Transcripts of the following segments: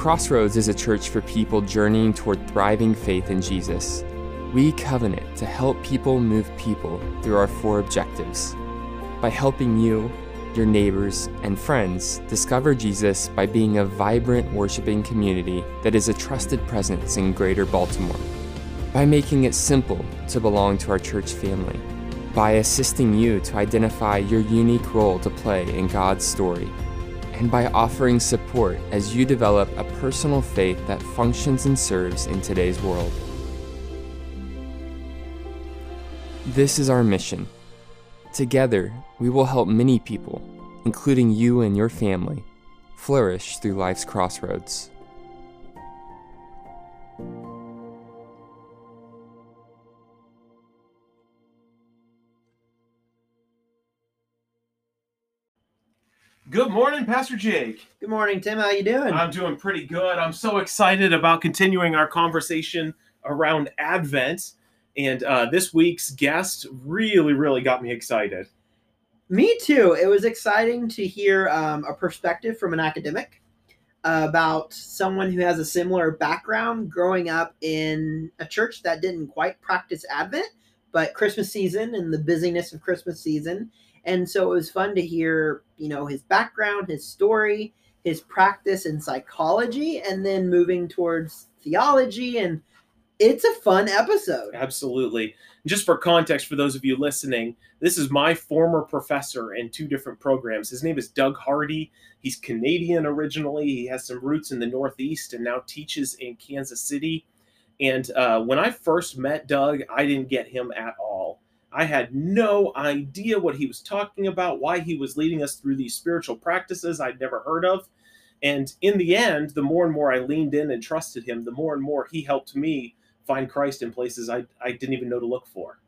Crossroads is a church for people journeying toward thriving faith in Jesus. We covenant to help people move people through our four objectives. By helping you, your neighbors, and friends discover Jesus by being a vibrant worshiping community that is a trusted presence in greater Baltimore, by making it simple to belong to our church family, by assisting you to identify your unique role to play in God's story, and by offering support as you develop a personal faith that functions and serves in today's world. This is our mission. Together, we will help many people, including you and your family, flourish through life's crossroads. Good morning, Pastor Jake. Good morning, Tim. How you doing? I'm doing pretty good. I'm so excited about continuing our conversation around Advent. And uh, this week's guest really, really got me excited. Me too. It was exciting to hear um, a perspective from an academic about someone who has a similar background growing up in a church that didn't quite practice Advent, but Christmas season and the busyness of Christmas season. And so it was fun to hear, you know, his background, his story, his practice in psychology, and then moving towards theology and it's a fun episode. Absolutely. Just for context, for those of you listening, this is my former professor in two different programs. His name is Doug Hardy. He's Canadian originally. He has some roots in the Northeast and now teaches in Kansas City. And uh, when I first met Doug, I didn't get him at all. I had no idea what he was talking about, why he was leading us through these spiritual practices I'd never heard of. And in the end, the more and more I leaned in and trusted him, the more and more he helped me find Christ in places I, I didn't even know to look for.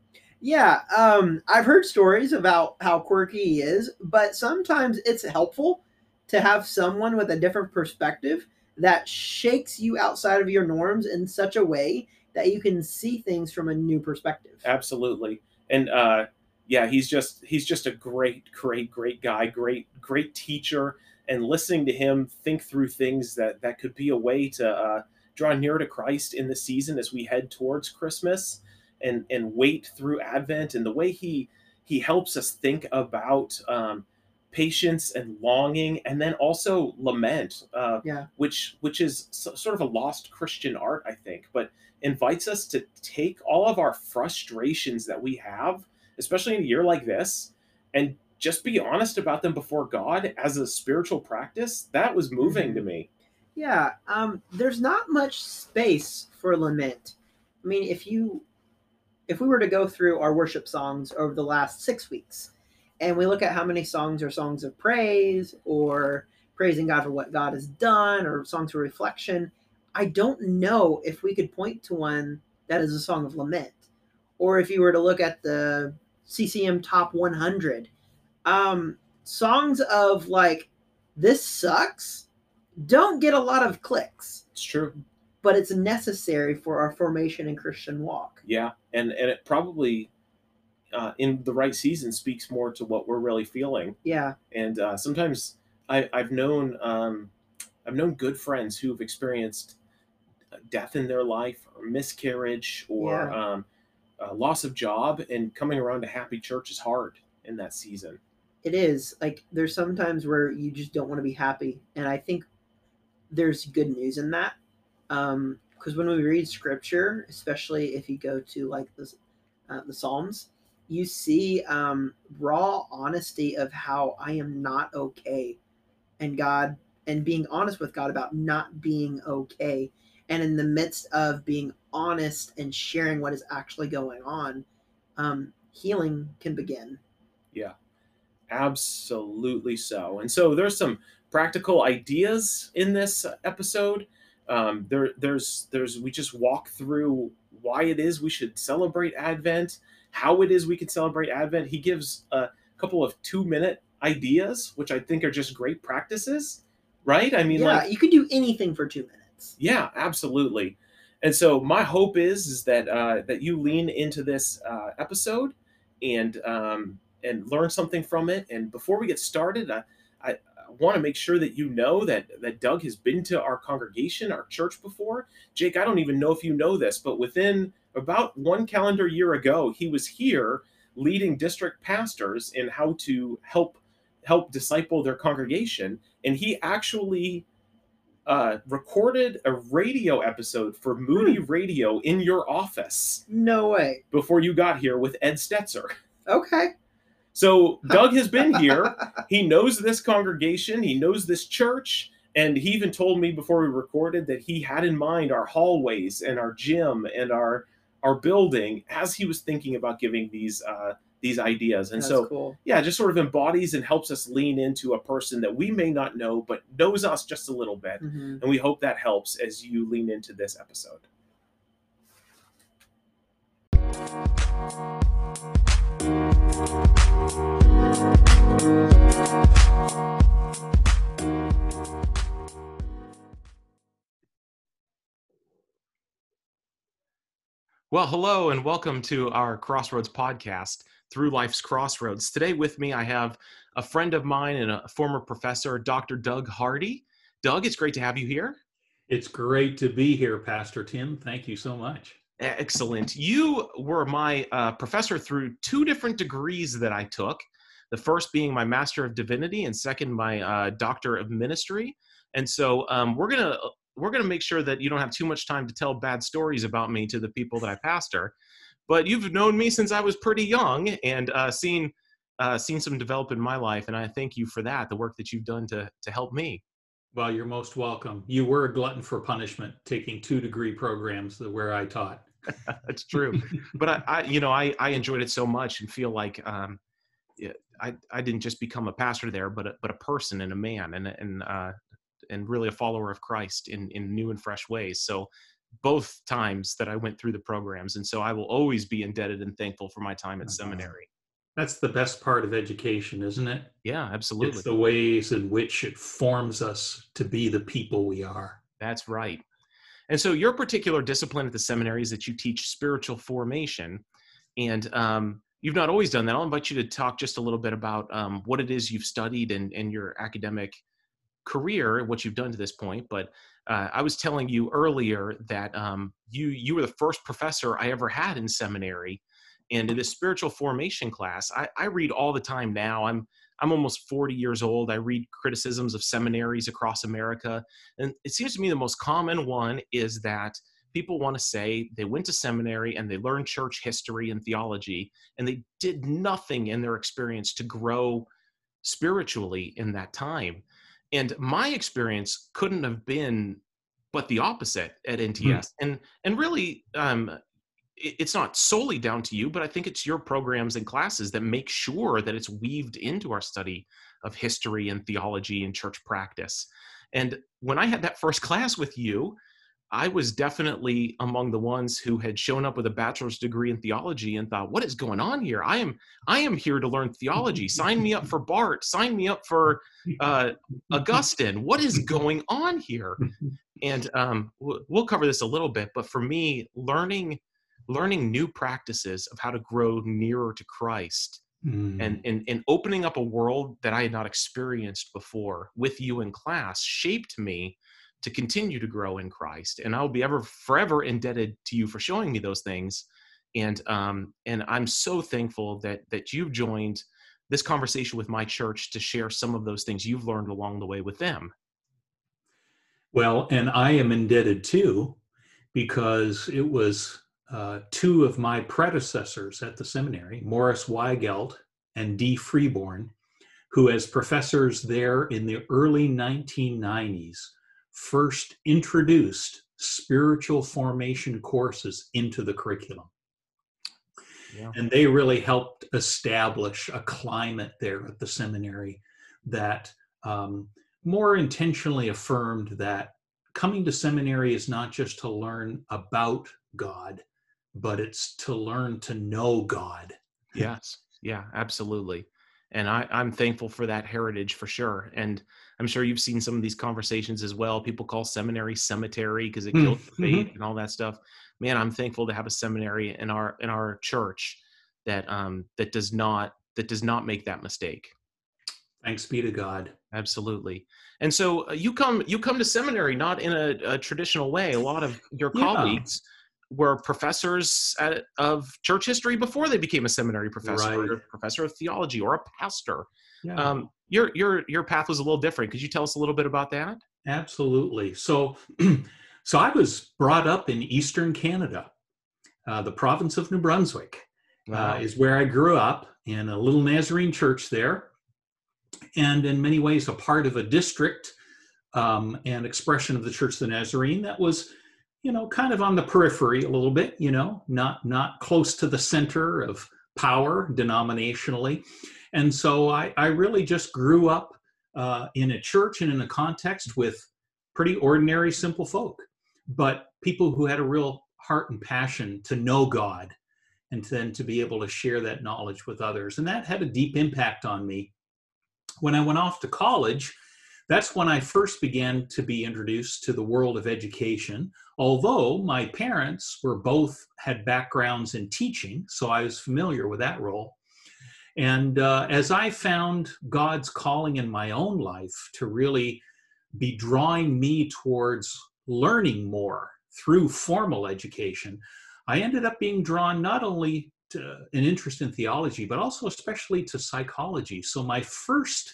Yeah, um, I've heard stories about how quirky he is, but sometimes it's helpful to have someone with a different perspective that shakes you outside of your norms in such a way that you can see things from a new perspective. Absolutely. And uh, yeah, he's just he's just a great, great, great guy, great, great teacher. And listening to him think through things that that could be a way to uh, draw near to Christ in the season as we head towards Christmas and and wait through Advent and the way he he helps us think about um, patience and longing and then also lament uh, yeah. which which is so, sort of a lost christian art i think but invites us to take all of our frustrations that we have especially in a year like this and just be honest about them before god as a spiritual practice that was moving mm-hmm. to me yeah, um, there's not much space for lament. I mean, if you if we were to go through our worship songs over the last six weeks, and we look at how many songs are songs of praise or praising God for what God has done or songs of reflection, I don't know if we could point to one that is a song of lament. Or if you were to look at the CCM top 100, um, songs of like, this sucks don't get a lot of clicks. It's true. But it's necessary for our formation and Christian walk. Yeah, and and it probably uh, in the right season speaks more to what we're really feeling. Yeah. And uh, sometimes I, I've known um, I've known good friends who've experienced death in their life or miscarriage or yeah. um, loss of job, and coming around to happy church is hard in that season. It is like there's sometimes where you just don't want to be happy, and I think there's good news in that. Um, because when we read scripture, especially if you go to like the uh, the Psalms, you see um, raw honesty of how I am not okay, and God and being honest with God about not being okay, and in the midst of being honest and sharing what is actually going on, um, healing can begin. Yeah, absolutely so. And so there's some practical ideas in this episode. Um, there, there's, there's, we just walk through why it is we should celebrate Advent, how it is we can celebrate Advent. He gives a couple of two minute ideas, which I think are just great practices, right? I mean, yeah, like, you could do anything for two minutes. Yeah, absolutely. And so my hope is is that uh, that you lean into this uh, episode and um, and learn something from it. And before we get started, I, I, want to make sure that you know that that Doug has been to our congregation, our church before. Jake, I don't even know if you know this, but within about one calendar year ago, he was here leading district pastors in how to help help disciple their congregation, and he actually uh, recorded a radio episode for Moody Hmm. Radio in your office No way. before you got here with Ed Stetzer. Okay. So Doug has been here. He knows this congregation. He knows this church. And he even told me before we recorded that he had in mind our hallways and our gym and our our building as he was thinking about giving these uh, these ideas. And That's so cool. yeah, it just sort of embodies and helps us lean into a person that we may not know, but knows us just a little bit. hmm And we hope that helps as you lean into this episode. Well, hello and welcome to our Crossroads podcast, Through Life's Crossroads. Today with me, I have a friend of mine and a former professor, Dr. Doug Hardy. Doug, it's great to have you here. It's great to be here, Pastor Tim. Thank you so much. Excellent. You were my uh, professor through two different degrees that I took. The first being my Master of Divinity, and second my uh, Doctor of Ministry. And so um, we're gonna we're gonna make sure that you don't have too much time to tell bad stories about me to the people that I pastor. But you've known me since I was pretty young, and uh, seen uh, seen some develop in my life, and I thank you for that. The work that you've done to to help me. Well, you're most welcome. You were a glutton for punishment, taking two degree programs where I taught. That's true. but I, I, you know, I, I enjoyed it so much and feel like um, I, I didn't just become a pastor there, but a, but a person and a man and and uh, and really a follower of Christ in in new and fresh ways. So both times that I went through the programs, and so I will always be indebted and thankful for my time at Uh-huh. seminary. That's the best part of education, isn't it? Yeah, absolutely. It's the ways in which it forms us to be the people we are. That's right. And so your particular discipline at the seminary is that you teach spiritual formation, and um, you've not always done that. I'll invite you to talk just a little bit about um, what it is you've studied and, and your academic career, and what you've done to this point. But uh, I was telling you earlier that um, you you were the first professor I ever had in seminary, and in this spiritual formation class, I, I read all the time now. I'm I'm almost 40 years old. I read criticisms of seminaries across America, and it seems to me the most common one is that people want to say they went to seminary and they learned church history and theology, and they did nothing in their experience to grow spiritually in that time. And my experience couldn't have been but the opposite at NTS. And and really um it's not solely down to you, but I think it's your programs and classes that make sure that it's weaved into our study of history and theology and church practice. And when I had that first class with you, I was definitely among the ones who had shown up with a bachelor's degree in theology and thought, "What is going on here? I am I am here to learn theology. Sign me up for Barth. Sign me up for uh, Augustine. What is going on here?" And um, we'll cover this a little bit, but for me, learning learning new practices of how to grow nearer to Christ Mm. and, and and opening up a world that I had not experienced before with you in class shaped me to continue to grow in Christ. And I'll be ever forever indebted to you for showing me those things. And um and I'm so thankful that that you've joined this conversation with my church to share some of those things you've learned along the way with them. Well, and I am indebted too, because it was uh, two of my predecessors at the seminary, Morris Weigelt and Dee Freeborn, who, as professors there in the early 1990s, first introduced spiritual formation courses into the curriculum. Yeah. And they really helped establish a climate there at the seminary that um, more intentionally affirmed that coming to seminary is not just to learn about God, but it's to learn to know God. Yes. Yeah, absolutely. And I, I'm thankful for that heritage for sure. And I'm sure you've seen some of these conversations as well. People call seminary cemetery because it Mm, kills the faith and all that stuff. Man, I'm thankful to have a seminary in our in our church that um that does not that does not make that mistake. Thanks be to God. Absolutely. And so uh, you come you come to seminary not in a, a traditional way. A lot of your Yeah. colleagues were professors at, of church history before they became a seminary professor, or a professor of theology, or a pastor. Yeah. Um, your your your path was a little different. Could you tell us a little bit about that? Absolutely. So, so I was brought up in Eastern Canada, uh, the province of New Brunswick. uh, is where I grew up in a little Nazarene church there, and in many ways a part of a district um, and expression of the Church of the Nazarene that was, you know, kind of on the periphery a little bit, you know, not not close to the center of power denominationally, and so I, I really just grew up uh, in a church and in a context with pretty ordinary, simple folk, but people who had a real heart and passion to know God and then to be able to share that knowledge with others. And that had a deep impact on me. When I went off to college, that's when I first began to be introduced to the world of education. Although my parents were both had backgrounds in teaching, so I was familiar with that role. And uh, as I found God's calling in my own life to really be drawing me towards learning more through formal education, I ended up being drawn not only to an interest in theology, but also especially to psychology. So my first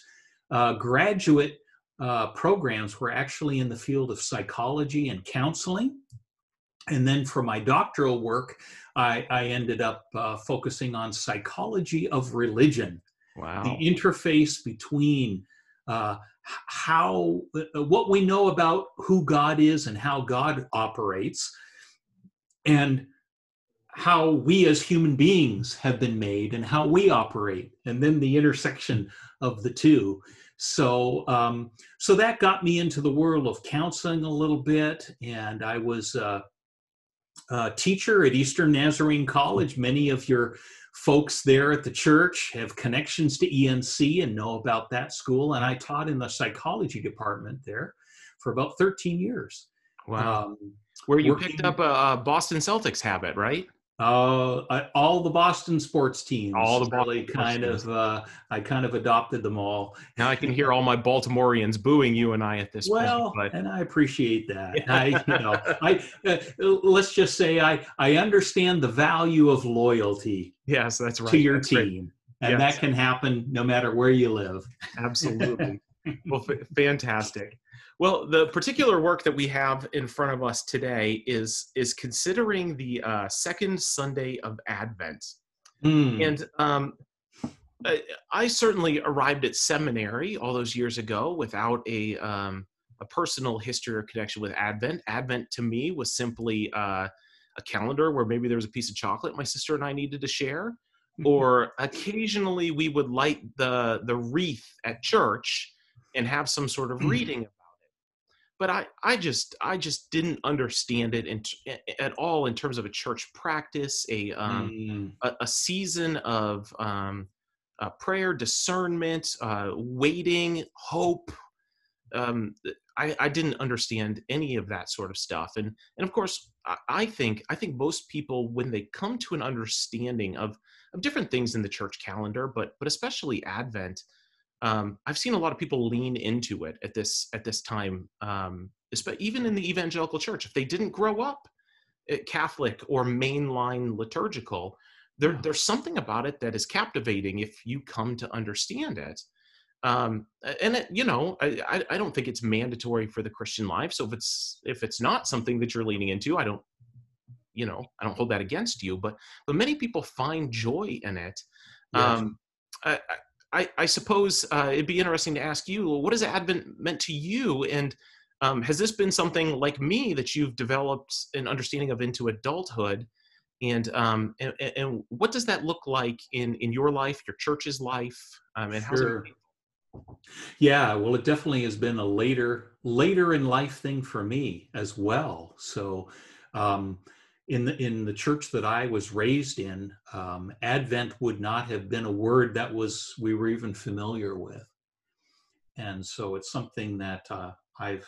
uh, graduate uh, programs were actually in the field of psychology and counseling. And then for my doctoral work, I, I ended up uh, focusing on psychology of religion Wow. the interface between uh, how uh, what we know about who God is and how God operates, and how we as human beings have been made and how we operate, and then the intersection of the two. So, um, so that got me into the world of counseling a little bit, and I was uh, a teacher at Eastern Nazarene College. Many of your folks there at the church have connections to ENC and know about that school. And I taught in the psychology department there for about 13 years. wow. Um, Where you working- picked up a, a Boston Celtics habit, right? Uh, I, all the Boston sports teams. All the really Boston sports kind teams. of. Uh, I kind of adopted them all. Now I can hear all my Baltimoreans booing you and I at this Well, point. and I appreciate that. I, you know, I uh, let's just say I I understand the value of loyalty yes, that's right. to your That's team, and Yes. that can happen no matter where you live. Absolutely. well, f- fantastic. Well, the particular work that we have in front of us today is is considering the uh, second Sunday of Advent, Hmm. and um, I, I certainly arrived at seminary all those years ago without a um, a personal history or connection with Advent. Advent to me was simply uh, a calendar where maybe there was a piece of chocolate my sister and I needed to share, or occasionally we would light the the wreath at church and have some sort of reading about it. But I, I just I just didn't understand it in, at all in terms of a church practice, a um, Hmm. a, a season of um, uh, prayer, discernment, uh, waiting, hope. Um, I, I didn't understand any of that sort of stuff, and and of course, I, I think I think most people when they come to an understanding of of different things in the church calendar, but but especially Advent, um, I've seen a lot of people lean into it at this at this time, um, even in the evangelical church. If they didn't grow up uh, Catholic or mainline liturgical, there, there's something about it that is captivating if you come to understand it. Um, and it, you know, I, I, I don't think it's mandatory for the Christian life. So if it's if it's not something that you're leaning into, I don't, you know, I don't hold that against you. But but many people find joy in it. Yes. Um, I, I, I suppose uh, it'd be interesting to ask you, what has Advent meant to you? And um, has this been something like me that you've developed an understanding of into adulthood? And, um, and, and what does that look like in, in your life, your church's life? Um, and how's it Sure. Yeah, well, it definitely has been a later later in life thing for me as well. So, um, in the in the church that I was raised in, um, Advent would not have been a word that was we were even familiar with, and so it's something that uh, I've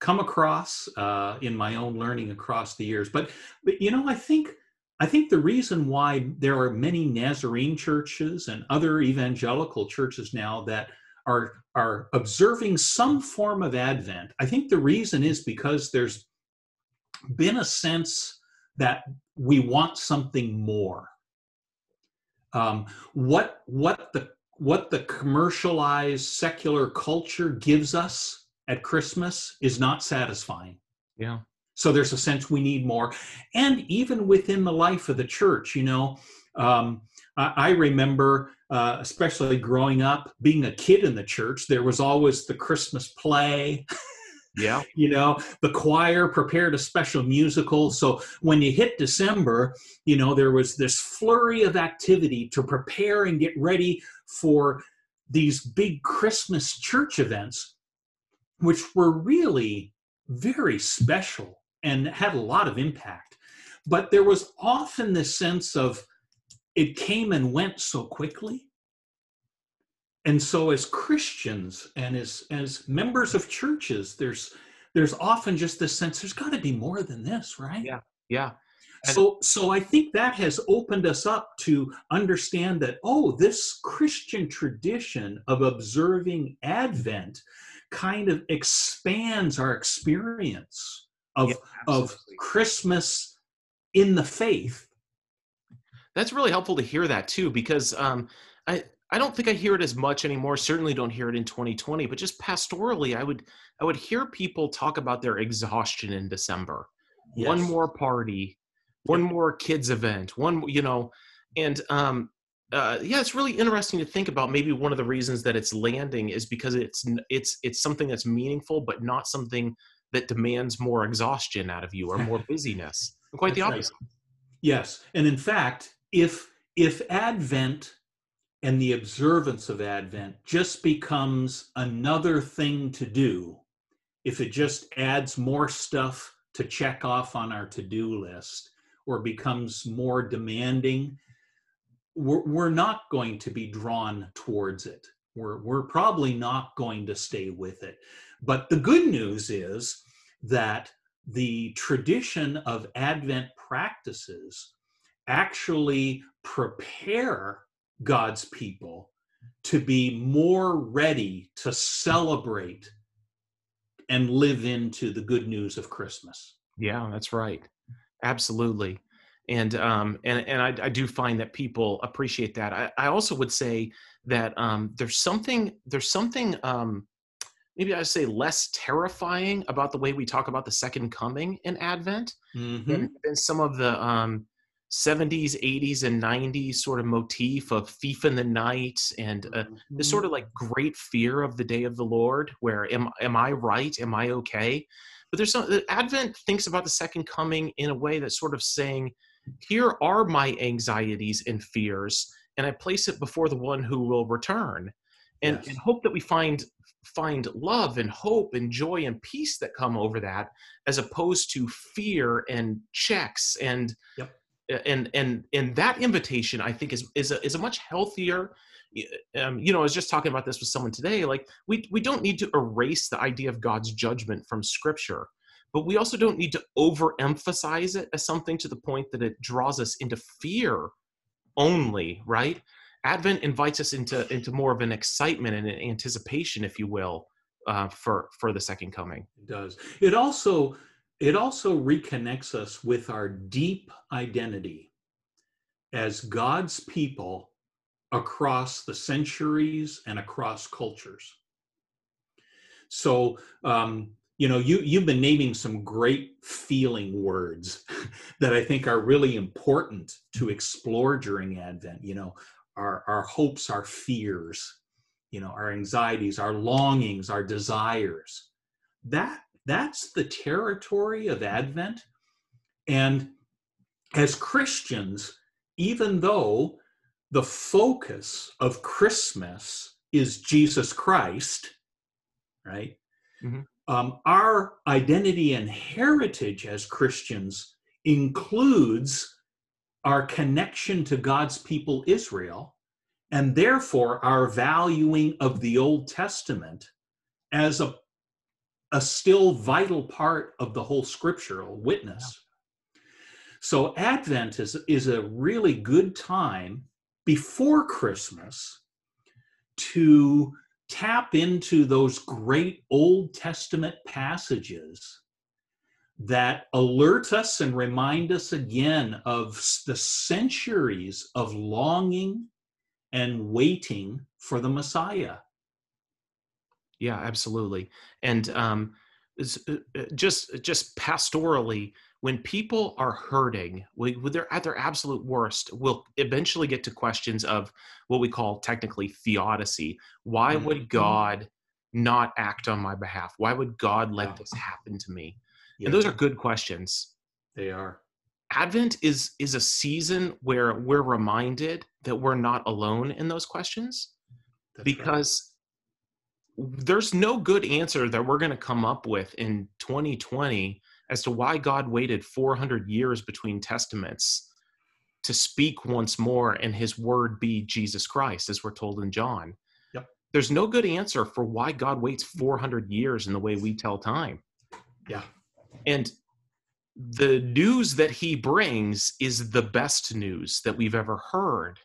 come across uh, in my own learning across the years. But, but you know, I think I think the reason why there are many Nazarene churches and other evangelical churches now that are are observing some form of Advent, I think the reason is because there's been a sense that we want something more. Um, what what the what the commercialized secular culture gives us at Christmas is not satisfying. Yeah. So there's a sense we need more, and even within the life of the church, you know, um, I, I remember, uh, especially growing up, being a kid in the church, there was always the Christmas play. Yeah. you know, the choir prepared a special musical. So when you hit December, you know, there was this flurry of activity to prepare and get ready for these big Christmas church events, which were really very special and had a lot of impact. But there was often this sense of it came and went so quickly. And so as Christians and as as members of churches, there's there's often just this sense there's got to be more than this, right? Yeah. Yeah. And- So so I think that has opened us up to understand that oh, this Christian tradition of observing Advent kind of expands our experience of Yeah, of. Christmas in the faith. That's really helpful to hear that too, because um, I I don't think I hear it as much anymore. Certainly don't hear it in 2020, but just pastorally, I would I would hear people talk about their exhaustion in December. One more party, one more kids event, one you know, and um, uh, yeah, it's really interesting to think about. Maybe one of the reasons that it's landing is because it's it's it's something that's meaningful, but not something that demands more exhaustion out of you or more busyness. Quite the That's right. opposite. Yes, and in fact, if if Advent and the observance of Advent just becomes another thing to do, if it just adds more stuff to check off on our to-do list or becomes more demanding, we're, we're not going to be drawn towards it. We're, we're probably not going to stay with it. But the good news is that the tradition of Advent practices actually prepare God's people to be more ready to celebrate and live into the good news of Christmas. Yeah, that's right. Absolutely. And um and and I, I do find that people appreciate that. I, I also would say that um there's something there's something um maybe I'd say less terrifying about the way we talk about the second coming in Advent Mhm. than, than some of the um 70s, 80s, and 90s sort of motif of thief in the night and uh, this sort of like great fear of the day of the Lord, where am am I right? Am I okay? But there's some the Advent thinks about the second coming in a way that's sort of saying, here are my anxieties and fears, and I place it before the one who will return, and, Yes. and hope that we find find love and hope and joy and peace that come over that, as opposed to fear and checks and Yep. And and and that invitation I think is is a, is a much healthier um, you know, I was just talking about this with someone today. Like, we we don't need to erase the idea of God's judgment from Scripture, but we also don't need to overemphasize it as something to the point that it draws us into fear only. Right? Advent invites us into into more of an excitement and an anticipation, if you will, uh, for for the second coming. It does. It also it also reconnects us with our deep identity as God's people across the centuries and across cultures. So um, you know, you you've been naming some great feeling words that I think are really important to explore during Advent. You know, our our hopes, our fears, you know, our anxieties, our longings, our desires. That that's the territory of Advent. And as Christians, even though the focus of Christmas is Jesus Christ, right? Mhm. Um, our identity and heritage as Christians includes our connection to God's people, Israel, and therefore our valuing of the Old Testament as a, a still vital part of the whole scriptural witness. So Advent is, is a really good time before Christmas to tap into those great Old Testament passages that alert us and remind us again of the centuries of longing and waiting for the Messiah. Yeah, absolutely. And um, uh, uh, just just pastorally, when people are hurting, when they're at their absolute worst, we'll eventually get to questions of what we call technically theodicy. Why mm-hmm. would God not act on my behalf? Why would God let this happen to me? Yeah. And those are good questions. They are. Advent is is a season where we're reminded that we're not alone in those questions That's because. There's no good answer that we're going to come up with in 2020 as to why God waited 400 years between testaments to speak once more and his word be Jesus Christ, as we're told in John. Yep. There's no good answer for why God waits 400 years in the way we tell time. Yeah. And the news that he brings is the best news that we've ever heard.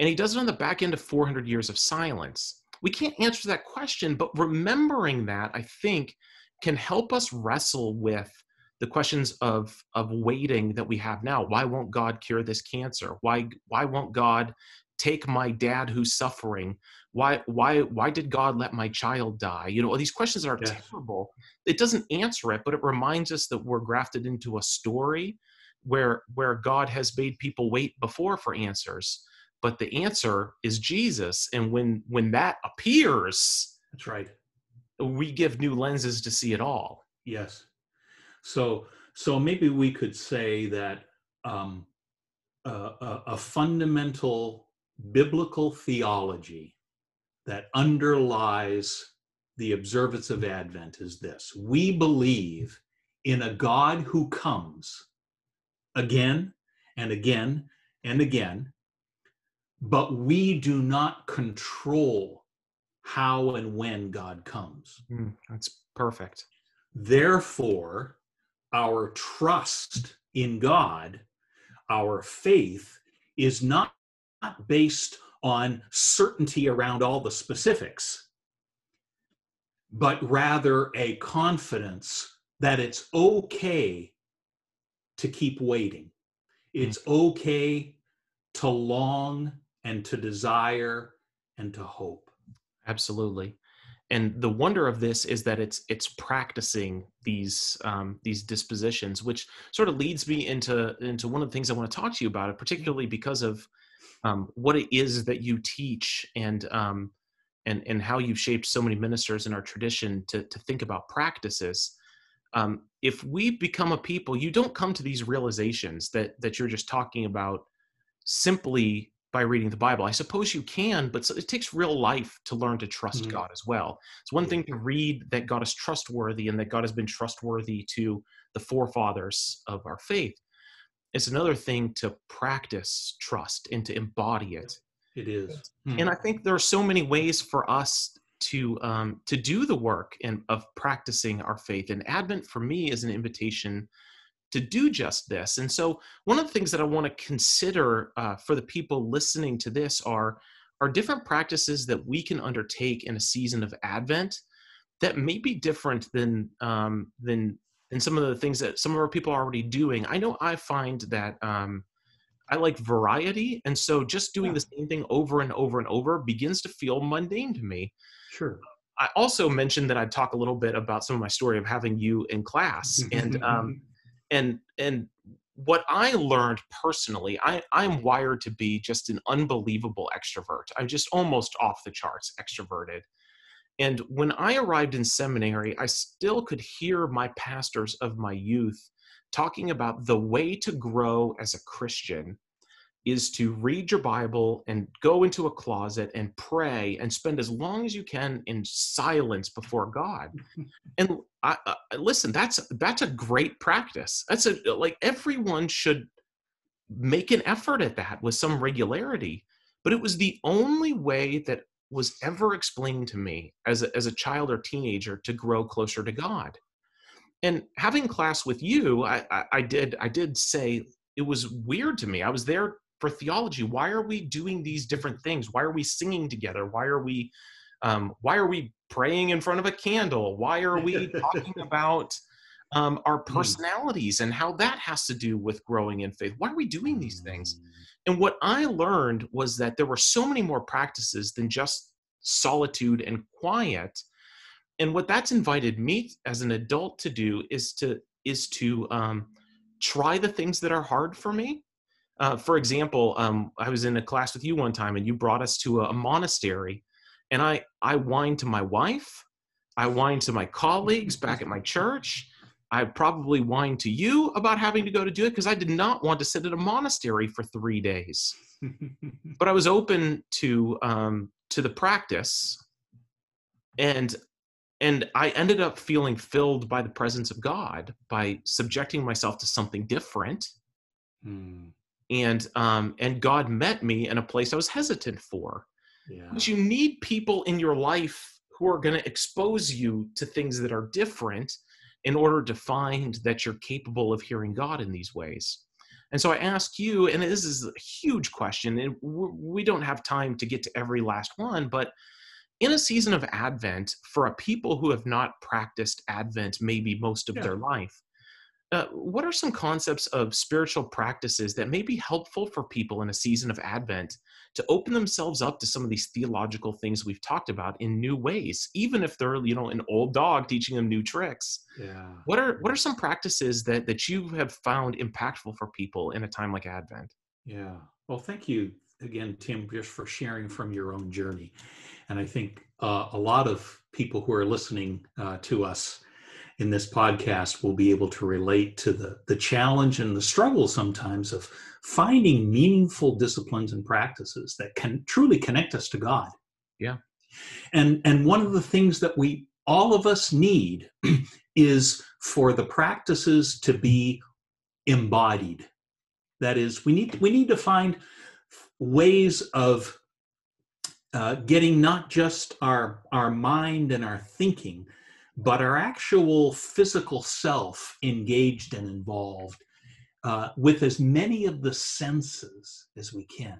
And he does it on the back end of 400 years of silence. We can't answer that question, but remembering that, I think, can help us wrestle with the questions of of waiting that we have now. Why won't god cure this cancer? Why why won't god take my dad who's suffering? Why why why did god let my child die? You know these questions are terrible it doesn't answer it but it reminds us that we're grafted into a story where where god has made people wait before for answers but the answer is jesus and when when that appears that's right we give new lenses to see it all. Yes. So so maybe we could say that um, a, a fundamental biblical theology that underlies the observance of Advent is this: we believe in a God who comes again and again and again, but we do not control how and when God comes. Mm, that's perfect. Therefore, our trust in God, our faith, is not based on certainty around all the specifics, but rather a confidence that it's okay to keep waiting. It's okay to long and to desire and to hope. Absolutely. And the wonder of this is that it's it's practicing these um, these dispositions, which sort of leads me into into one of the things I want to talk to you about, it particularly because of um, what it is that you teach and um, and and how you've shaped so many ministers in our tradition to to think about practices. Um, if we become a people, you don't come to these realizations that that you're just talking about simply by reading the Bible. I suppose you can, but it takes real life to learn to trust mm-hmm. God as well. It's one thing to read that God is trustworthy and that God has been trustworthy to the forefathers of our faith. It's another thing to practice trust and to embody it. It is. Mm-hmm. And I think there are so many ways for us to um, to do the work and of practicing our faith. And Advent for me is an invitation to do just this. And so, one of the things that I want to consider uh, for the people listening to this are are different practices that we can undertake in a season of Advent that may be different than um, than than some of the things that some of our people are already doing. I know I find that um, I like variety, and so just doing yeah. the same thing over and over and over begins to feel mundane to me. Sure. I also mentioned that I'd talk a little bit about some of my story of having you in class, and um, and and what I learned personally, I, I'm wired to be just an unbelievable extrovert. I'm just almost off the charts extroverted. And when I arrived in seminary, I still could hear my pastors of my youth talking about the way to grow as a Christian is to read your Bible and go into a closet and pray and spend as long as you can in silence before God. and I, I, listen, that's that's a great practice. That's a like everyone should make an effort at that with some regularity. But it was the only way that was ever explained to me as a, as a child or teenager to grow closer to God. And having class with you, I, I, I did I did say it was weird to me. I was there for theology why are we doing these different things why are we singing together why are we um, why are we praying in front of a candle? Why are we talking about um, our Hmm. personalities and how that has to do with growing in faith? Why are we doing these Hmm. things? And what I learned was that there were so many more practices than just solitude and quiet. And what that's invited me as an adult to do is to is to um, try the things that are hard for me. Uh, for example, um, I was in a class with you one time, and you brought us to a, a monastery, and I I whined to my wife, I whined to my colleagues back at my church. I probably whined to you about having to go to do it because I did not want to sit at a monastery for three days. But I was open to um, to the practice, and and I ended up feeling filled by the presence of God by subjecting myself to something different, Hmm. And um, and God met me in a place I was hesitant for. Yeah. Because you need people in your life who are going to expose you to things that are different in order to find that you're capable of hearing God in these ways. And so I ask you, and this is a huge question, and we don't have time to get to every last one, but in a season of Advent, for a people who have not practiced Advent maybe most of Yeah. their life, uh, what are some concepts of spiritual practices that may be helpful for people in a season of Advent to open themselves up to some of these theological things we've talked about in new ways, even if they're you know an old dog teaching them new tricks? Yeah. What are what are some practices that that you have found impactful for people in a time like Advent? Yeah. Well, thank you again, Tim, just for sharing from your own journey. And I think uh, a lot of people who are listening uh, to us in this podcast will be able to relate to the, the challenge and the struggle sometimes of finding meaningful disciplines and practices that can truly connect us to God. Yeah. And and one of the things that we all of us need is for the practices to be embodied. That is, we need we need to find ways of uh, getting not just our our mind and our thinking, but our actual physical self engaged and involved uh, with as many of the senses as we can.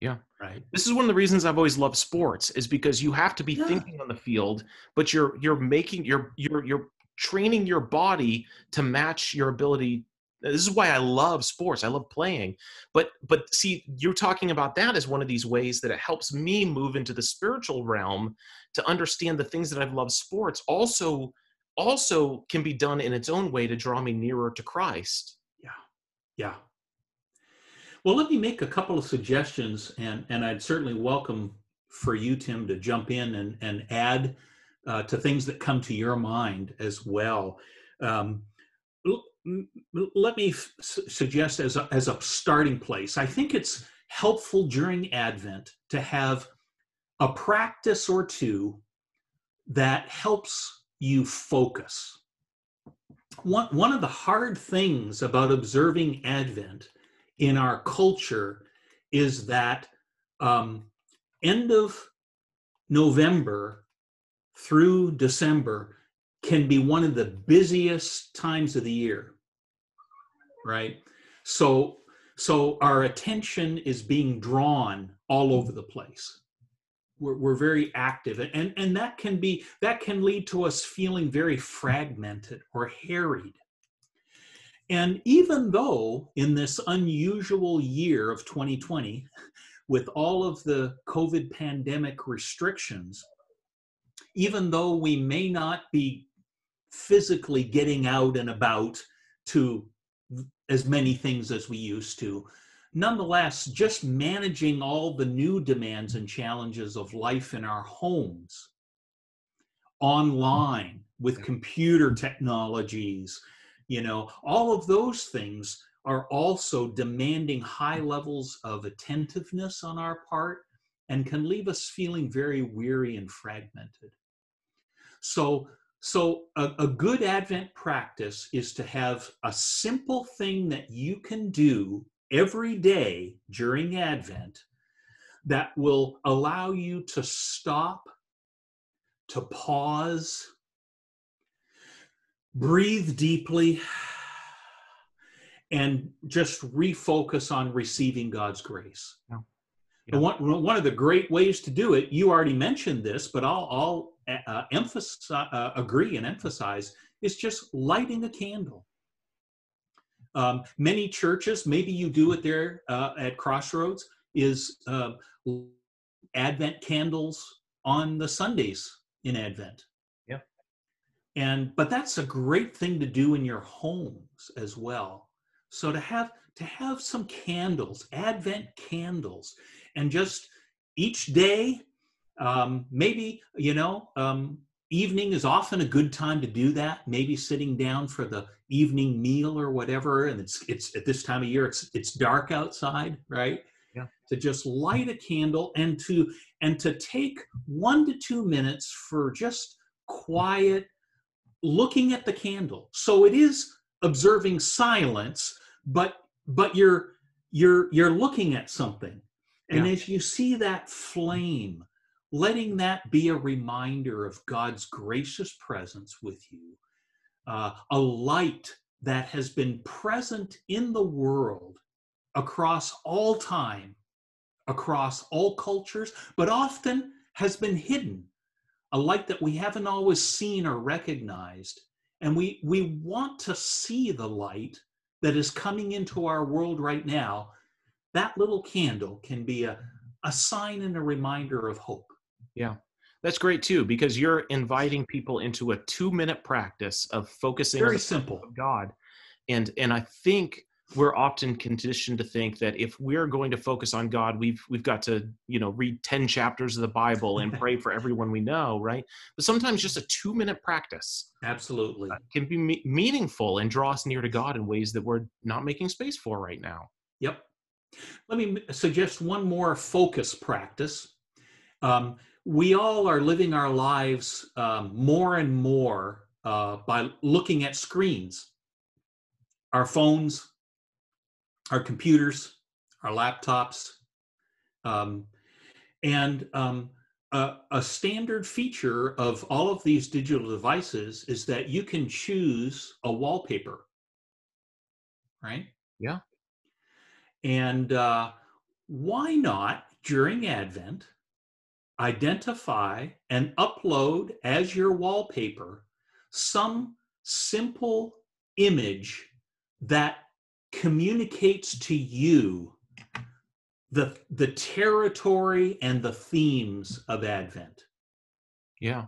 Yeah. Right. This is one of the reasons I've always loved sports is because you have to be Yeah. thinking on the field, but you're you're making you're you're you're training your body to match your ability. This is why I love sports. I love playing. But but see, you're talking about that as one of these ways that it helps me move into the spiritual realm to understand the things that I've loved sports also also can be done in its own way to draw me nearer to Christ. Yeah. Yeah. Well, let me make a couple of suggestions, and, and I'd certainly welcome for you, Tim, to jump in and, and add uh, to things that come to your mind as well. Um, let me f- suggest as a, as a starting place, I think it's helpful during Advent to have a practice or two that helps you focus. One, one of the hard things about observing Advent in our culture is that um, end of November through December can be one of the busiest times of the year, right? So, so our attention is being drawn all over the place. We're, we're very active, and and that can be that can lead to us feeling very fragmented or harried. And even though in this unusual year of 2020, with all of the COVID pandemic restrictions, even though we may not be physically getting out and about to as many things as we used to, nonetheless, just managing all the new demands and challenges of life in our homes, online, with computer technologies, you know, all of those things are also demanding high levels of attentiveness on our part and can leave us feeling very weary and fragmented. So, so a, a good Advent practice is to have a simple thing that you can do every day during Advent that will allow you to stop, to pause, breathe deeply, and just refocus on receiving God's grace. Yeah. And one, one of the great ways to do it, you already mentioned this, but I'll, I'll uh, emphasize, uh, agree and emphasize, is just lighting a candle. Um, many churches, maybe you do it there uh, at Crossroads, is uh, Advent candles on the Sundays in Advent. Yeah. And but that's a great thing to do in your homes as well. So to have to have some candles, Advent candles, and just each day, um, maybe you know, um, evening is often a good time to do that. Maybe sitting down for the evening meal or whatever, and it's it's at this time of year, it's it's dark outside, right? Yeah. To just light a candle and to and to take one to two minutes for just quiet looking at the candle. So it is observing silence, but but you're you're you're looking at something. And Yeah. as you see that flame, letting that be a reminder of God's gracious presence with you, uh, a light that has been present in the world across all time, across all cultures, but often has been hidden, a light that we haven't always seen or recognized. And we, we want to see the light that is coming into our world right now. That little candle can be a, a sign and a reminder of hope. That's great too, because you're inviting people into a two minute practice of focusing on Very the simple. of God. And and I think we're often conditioned to think that if we're going to focus on God, we've we've got to, you know, read 10 chapters of the Bible and pray for everyone we know, right? But sometimes just a two minute practice Absolutely. can be me- meaningful and draw us near to God in ways that we're not making space for right now. Yep. Let me suggest one more focus practice. Um, we all are living our lives um, more and more uh, by looking at screens, our phones, our computers, our laptops. Um, and um, a, a standard feature of all of these digital devices is that you can choose a wallpaper, right? Yeah. And uh, why not during Advent identify and upload as your wallpaper some simple image that communicates to you the, the territory and the themes of Advent? Yeah.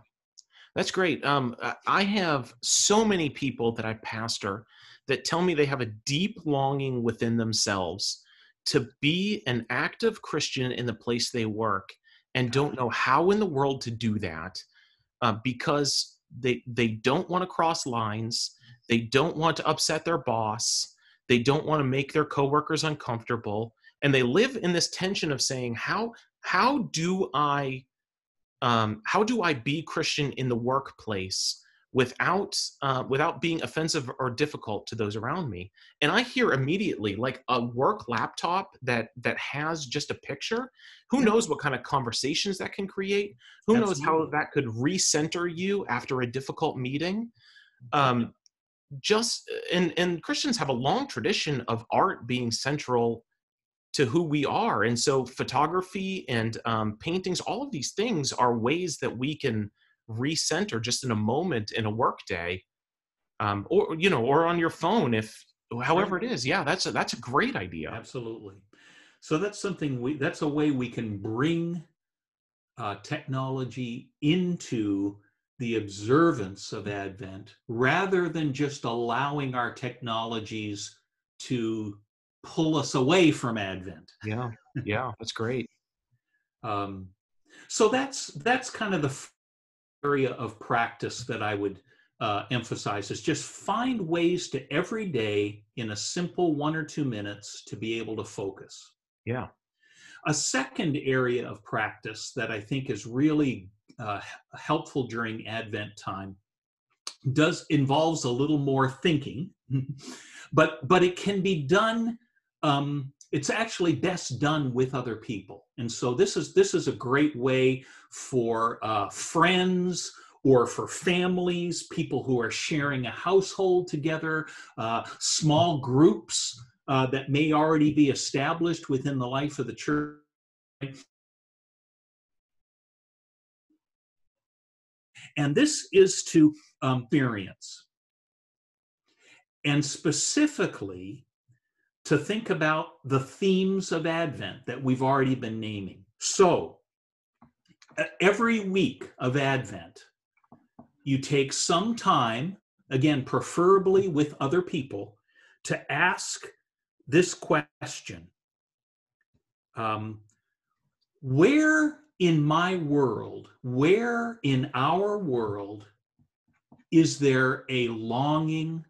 That's great. Um, I- have so many people that I pastor that tell me they have a deep longing within themselves to be an active Christian in the place they work and don't know how in the world to do that uh, because they they don't want to cross lines, they don't want to upset their boss, they don't want to make their coworkers uncomfortable, and they live in this tension of saying how how do I um, how do I be Christian in the workplace without uh, without being offensive or difficult to those around me? And I hear immediately like a work laptop that that has just a picture. Who Yeah. knows what kind of conversations that can create? Who knows how that could recenter you after a difficult meeting? Um, just and and Christians have a long tradition of art being central to who we are and so photography and um, paintings all of these things are ways that we can recenter just in a moment in a work day um, or you know or on your phone if however it is yeah that's a that's a great idea Absolutely. So that's something we, that's a way we can bring uh, technology into the observance of Advent rather than just allowing our technologies to pull us away from Advent. yeah yeah that's great Um, so that's that's kind of the area of practice that I would uh, emphasize is just find ways to every day in a simple one or two minutes to be able to focus. yeah A second area of practice that I think is really uh, helpful during Advent time does involves a little more thinking, but but it can be done. Um, it's actually best done with other people, and so this is this is a great way for uh, friends or for families, people who are sharing a household together, uh, small groups uh, that may already be established within the life of the church And this is to um, experience. And specifically, to think about the themes of Advent that we've already been naming. So, every week of Advent, you take some time, again, preferably with other people, to ask this question um, Where in my world, where in our world is there a longing,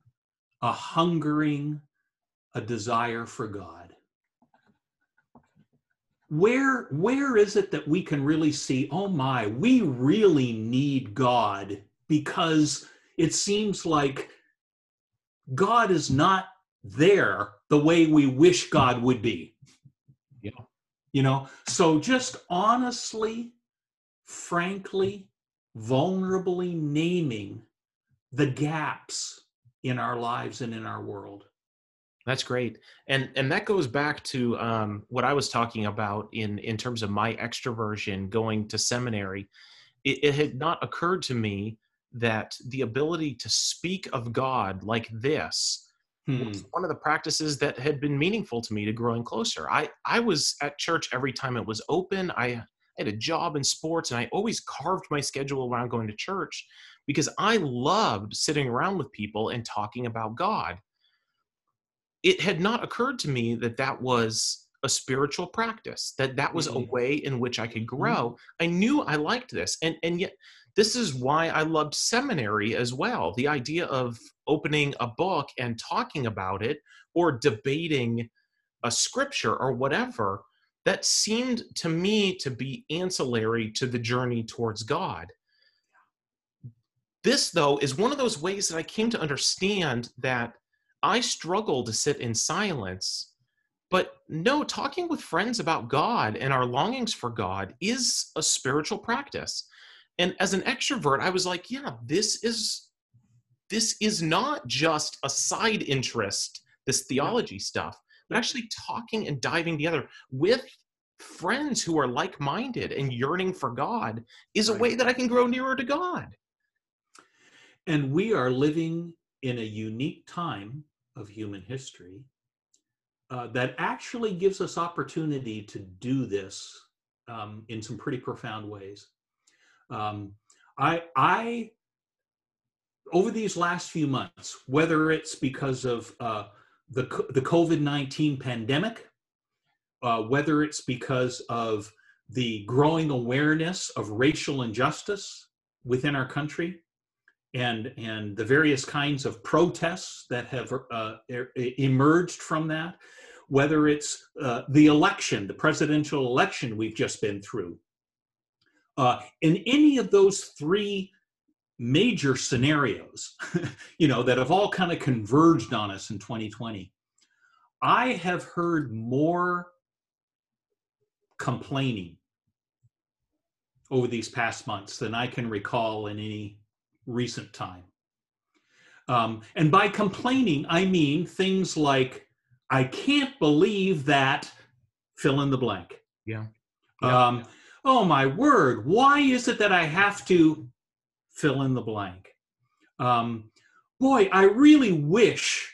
a hungering, a desire for God? Where, where is it that we can really see, oh my, we really need God because it seems like God is not there the way we wish God would be. Yeah. You know, so just honestly, frankly, vulnerably naming the gaps in our lives and in our world. That's great, and and that goes back to um, what I was talking about in in terms of my extroversion going to seminary. It, it had not occurred to me that the ability to speak of God like this Hmm. was one of the practices that had been meaningful to me to growing closer. I I was at church every time it was open. I had a job in sports, and I always carved my schedule around going to church because I loved sitting around with people and talking about God it had not occurred to me that that was a spiritual practice that that was a Mhm. way in which i could grow. I knew i liked this and and yet this is why i loved seminary as well. The idea of opening a book and talking about it or debating a scripture or whatever that seemed to me to be ancillary to the journey towards god. This though is one of those ways that i came to understand that I struggle to sit in silence. But no, talking with friends about God and our longings for God is a spiritual practice. And as an extrovert, I was like, yeah, this is this is not just a side interest, this theology stuff, but actually talking and diving together with friends who are like-minded and yearning for God is a way that I can grow nearer to God. And we are living in a unique time of human history uh, that actually gives us opportunity to do this um, in some pretty profound ways. Um, I, I, over these last few months, whether it's because of uh, the the COVID nineteen pandemic, uh, whether it's because of the growing awareness of racial injustice within our country, and and the various kinds of protests that have uh, e- emerged from that, whether it's uh, the election, the presidential election we've just been through. Uh, in any of those three major scenarios, you know, that have all kind of converged on us in 2020, I have heard more complaining over these past months than I can recall in any recent time. Um, and by complaining, I mean things like, I can't believe that fill in the blank. Yeah. Yeah. Um, oh my word, why is it that I have to fill in the blank? Um, boy, I really wish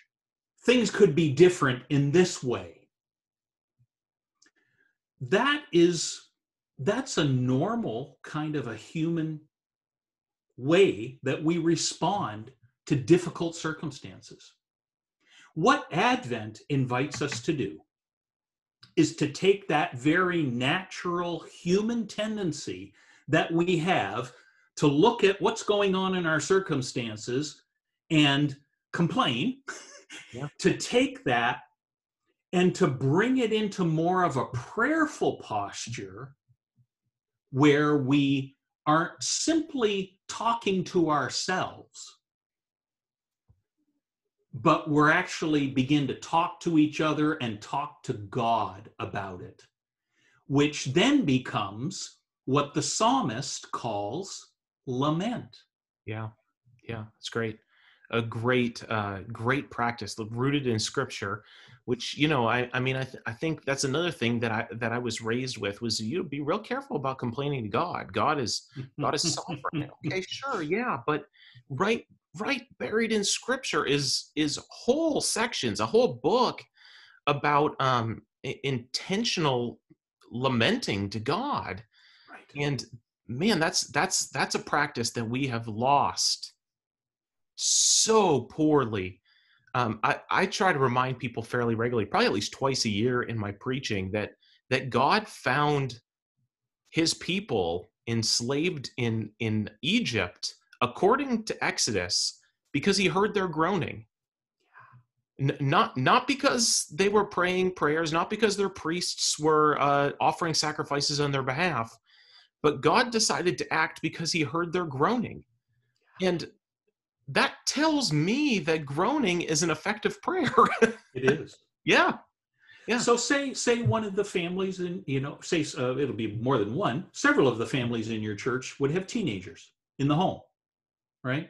things could be different in this way. That is, that's a normal kind of a human way that we respond to difficult circumstances. What Advent invites us to do is to take that very natural human tendency that we have to look at what's going on in our circumstances and complain, Yeah. to take that and to bring it into more of a prayerful posture where we aren't simply talking to ourselves, but we're actually begin to talk to each other and talk to God about it, which then becomes what the psalmist calls lament. Yeah, yeah, it's great. A great uh, great practice rooted in scripture which you know i i mean i, th- I think that's another thing that i that i was raised with was you be real careful about complaining to god. God is god is sovereign. Okay sure yeah but right right buried in scripture is is whole sections a whole book about um intentional lamenting to god. Right. and man that's that's that's a practice that we have lost so poorly um, I, I try to remind people fairly regularly probably at least twice a year in my preaching that that god found his people enslaved in in egypt according to exodus because he heard their groaning not not because they were praying prayers not because their priests were uh, offering sacrifices on their behalf but God decided to act because he heard their groaning. And that tells me that groaning is an effective prayer. it is. Yeah. Yeah. So say say one of the families in you know say uh, it'll be more than one. Several of the families in your church would have teenagers in the home, right?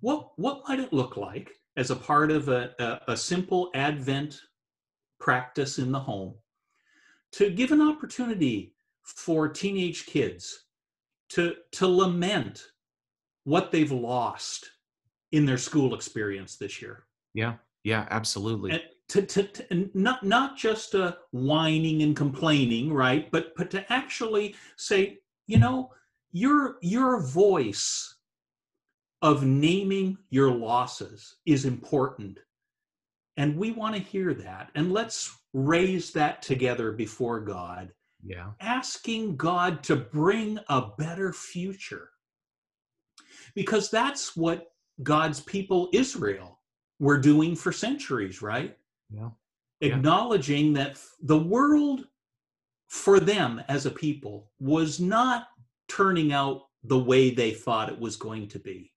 What what might it look like as a part of a, a, a simple Advent practice in the home to give an opportunity for teenage kids to to lament what they've lost in their school experience this year. Yeah, yeah, absolutely. And to, to, to not not just uh, whining and complaining, right? But but to actually say, you know, your your voice of naming your losses is important, and we want to hear that. And let's raise that together before God yeah. asking God to bring a better future. Because that's what God's people, Israel, were doing for centuries, right? Yeah. Acknowledging that the world for them as a people was not turning out the way they thought it was going to be.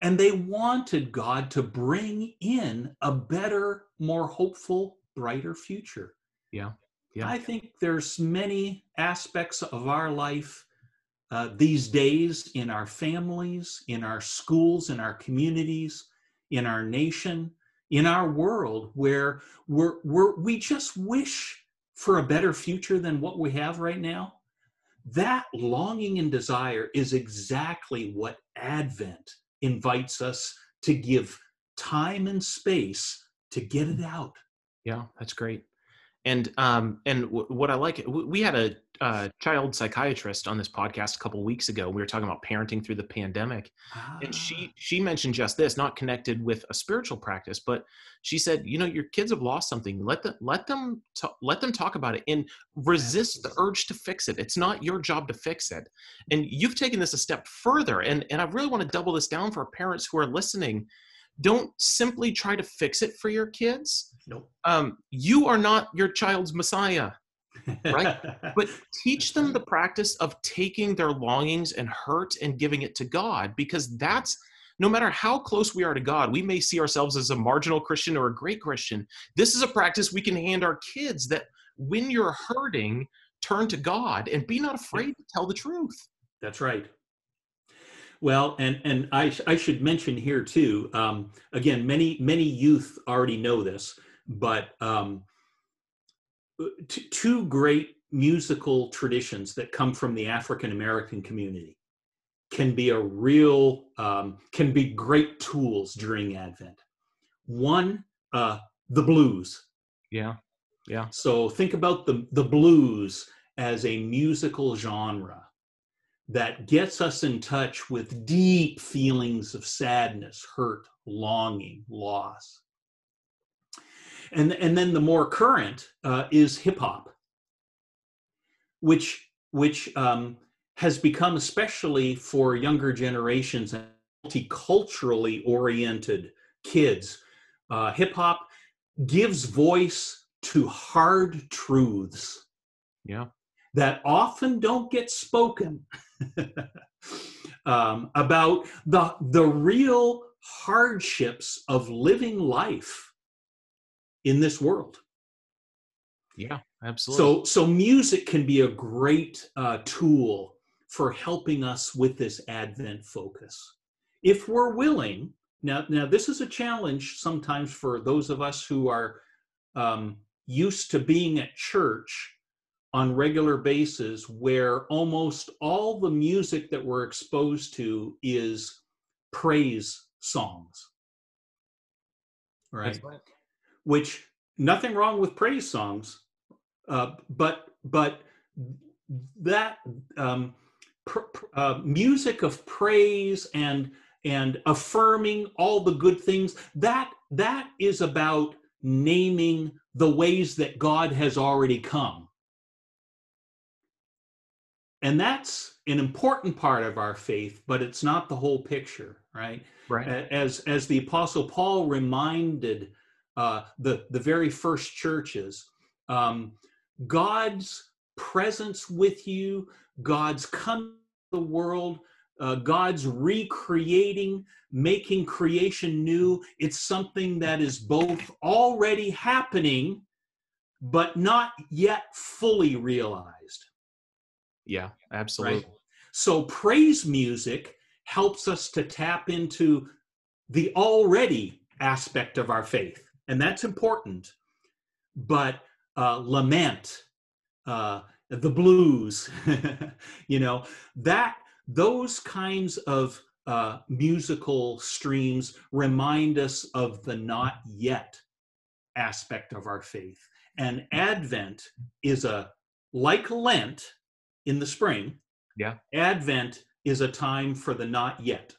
And they wanted God to bring in a better, more hopeful, brighter future. Yeah. Yeah. I think there's many aspects of our life uh, these days in our families, in our schools, in our communities, in our nation, in our world where we're, we're, we just wish for a better future than what we have right now. That longing and desire is exactly what Advent invites us to give time and space to get it out. Yeah, that's great and um and w- what i like we had a uh, child psychiatrist on this podcast a couple weeks ago we were talking about parenting through the pandemic ah. and she ah. she mentioned just this not connected with a spiritual practice but she said you know your kids have lost something let them let them t- let them talk about it and resist the urge to fix it it's not your job to fix it and you've taken this a step further and and i really want to double this down for parents who are listening don't simply try to fix it for your kids. Nope. Um, you are not your child's Messiah, right? but teach them the practice of taking their longings and hurt and giving it to God, because that's no matter how close we are to God, we may see ourselves as a marginal Christian or a great Christian. This is a practice we can hand our kids that when you're hurting, turn to God and be not afraid to tell the truth. That's right. Well, and and I I should mention here too. Um, again, many many youth already know this, but um, t- two great musical traditions that come from the African American community can be a real um, can be great tools during Advent. One, uh, the blues. Yeah, yeah. So think about the the blues as a musical genre that gets us in touch with deep feelings of sadness, hurt, longing, loss. And, and then the more current uh, is hip hop, which, which um, has become, especially for younger generations and multiculturally oriented kids, uh, hip hop gives voice to hard truths. Yeah. That often don't get spoken um, about the, the real hardships of living life in this world. Yeah, absolutely. So, so music can be a great uh, tool for helping us with this Advent focus. If we're willing now now this is a challenge sometimes for those of us who are um, used to being at church on regular basis where almost all the music that we're exposed to is praise songs right, right. Which nothing wrong with praise songs uh, but but that um, pr- uh, music of praise and and affirming all the good things that that is about naming the ways that god has already come. And that's an important part of our faith but it's not the whole picture right? Right. As as the apostle paul reminded uh, the the very first churches um, god's presence with you god's coming to the world uh, God's recreating, making creation new. It's something that is both already happening, but not yet fully realized. Yeah, absolutely. Right? So, praise music helps us to tap into the already aspect of our faith, and that's important. But uh, lament, uh, the blues, you know, that those kinds of uh, musical streams remind us of the not yet aspect of our faith. And Advent is a, like Lent in the spring, yeah. Advent is a time for the not yet.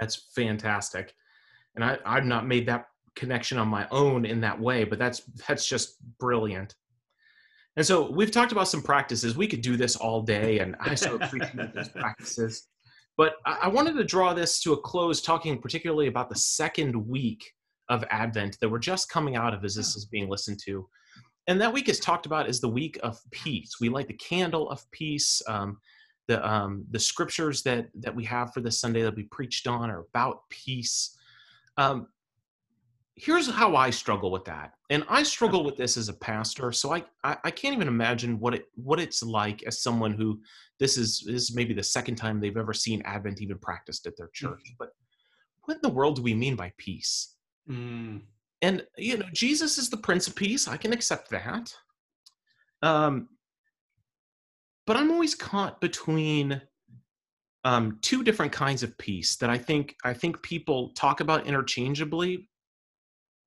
That's fantastic. And I, I've not made that connection on my own in that way, but that's that's just brilliant. And so we've talked about some practices. We could do this all day, and I so appreciate those practices. But I wanted to draw this to a close, talking particularly about the second week of Advent that we're just coming out of as this is being listened to. And that week is talked about as the week of peace. We light the candle of peace. Um, the um, the scriptures that that we have for this Sunday that we preached on are about peace. Um, here's how I struggle with that. And I struggle with this as a pastor, so I, I, I can't even imagine what it what it's like as someone who this is this is maybe the second time they've ever seen Advent even practiced at their church. Mm. But what in the world do we mean by peace? Mm. And you know, Jesus is the Prince of Peace. I can accept that. Um, but I'm always caught between um, two different kinds of peace that I think I think people talk about interchangeably,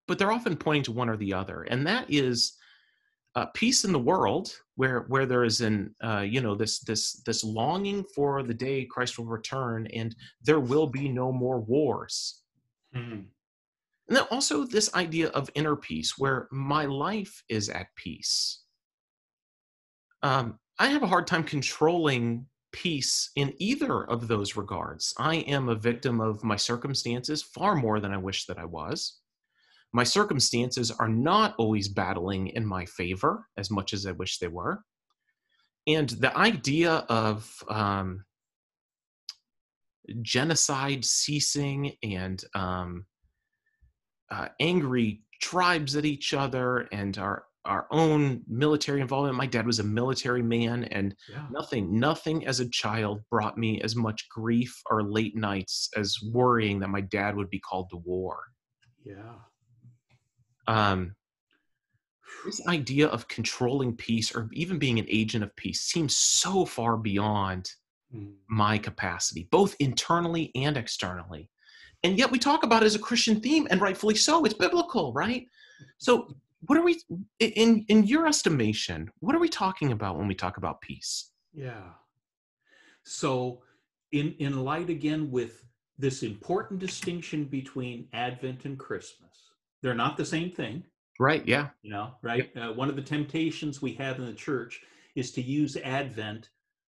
but they're often pointing to one or the other, and that is uh, peace in the world, where where there is an uh, you know this this this longing for the day Christ will return, and there will be no more wars. Mm-hmm. And then also this idea of inner peace, where my life is at peace. Um, I have a hard time controlling peace in either of those regards. I am a victim of my circumstances far more than I wish that I was my circumstances are not always battling in my favor as much as I wish they were. And the idea of um, genocide ceasing and um, uh, angry tribes at each other and our our own military involvement. My dad was a military man, and yeah. nothing, nothing as a child brought me as much grief or late nights as worrying that my dad would be called to war. Yeah um, this idea of controlling peace or even being an agent of peace seems so far beyond mm. my capacity, both internally and externally. And yet we talk about it as a Christian theme, and rightfully so. It's biblical, right? So, what are we, in in your estimation, what are we talking about when we talk about peace? Yeah. So, in in light again with this important distinction between Advent and Christmas, they're not the same thing. Right. Yeah. You know, right. Yep. Uh, one of the temptations we have in the church is to use Advent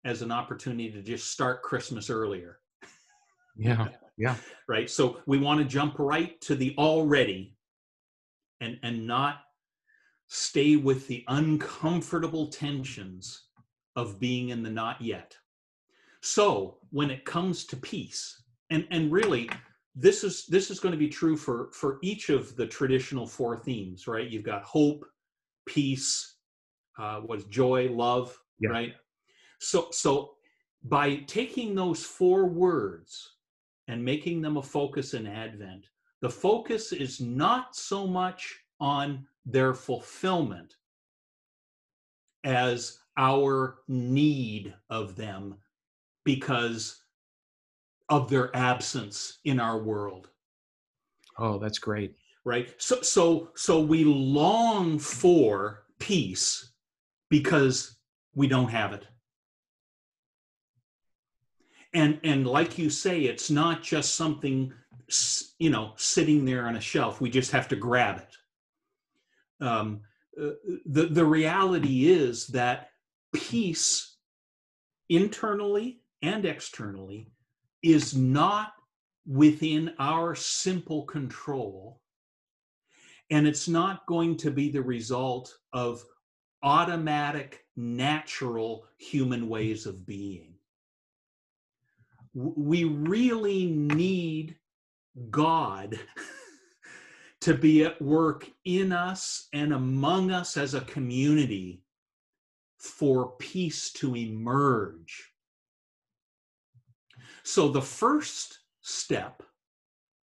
as an opportunity to just start Christmas earlier. Yeah. Yeah. right. So we want to jump right to the already and and not stay with the uncomfortable tensions of being in the not yet. So when it comes to peace, and and really this is this is going to be true for for each of the traditional four themes right you've got hope peace uh what's joy love yeah. right so so by taking those four words and making them a focus in Advent, the focus is not so much on their fulfillment as our need of them because of their absence in our world. Oh, that's great. right? So so so we long for peace because we don't have it. And and like you say it's not just something you know sitting there on a shelf. We just have to grab it. Um, uh, the the reality is that peace internally and externally is not within our simple control and it's not going to be the result of automatic natural human ways of being. We really need god to be at work in us and among us as a community for peace to emerge so the first step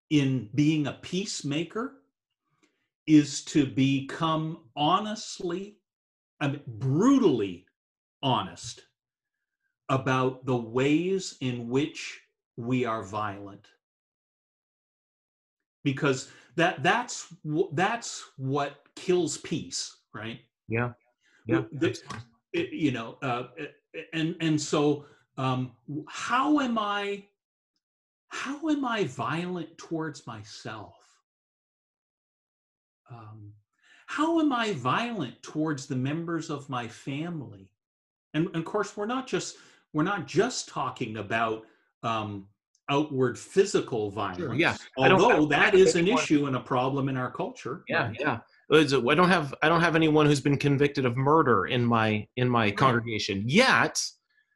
in being a peacemaker is to become honestly, I mean, brutally honest about the ways in which we are violent. Because that that's that's what kills peace, right? Yeah. Yeah. The- you know uh, and and so um how am i how am i violent towards myself um how am i violent towards the members of my family and, and of course we're not just we're not just talking about um outward physical violence yeah. I I although have is an issue and a problem in our culture Yeah, right? yeah. I don't have I don't have anyone who's been convicted of murder in my in my congregation yet.